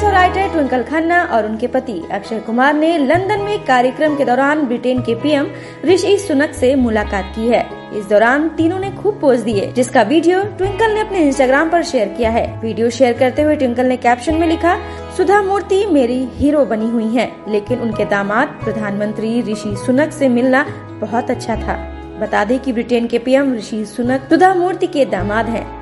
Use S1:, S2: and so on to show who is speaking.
S1: Actress और writer Twinkle Khanna और उनके पति अक्षय कुमार ने लंदन में कार्यक्रम के दौरान ब्रिटेन के पीएम ऋषि सुनक से मुलाकात की है। इस दौरान तीनों ने खूब पोज दिए, जिसका वीडियो ट्विंकल ने अपने इंस्टाग्राम पर शेयर किया है। वीडियो शेयर करते हुए ट्विंकल ने कैप्शन में लिखा, सुधा मूर्ति मेरी हीरो बनी हुई है। लेकिन उनके दामाद, प्रधानमंत्री ऋषि सुनक से मिलना बहुत अच्छा था। बता दें कि ब्रिटेन के पीएम ऋषि सुनक सुधा मूर्ति के दामाद हैं।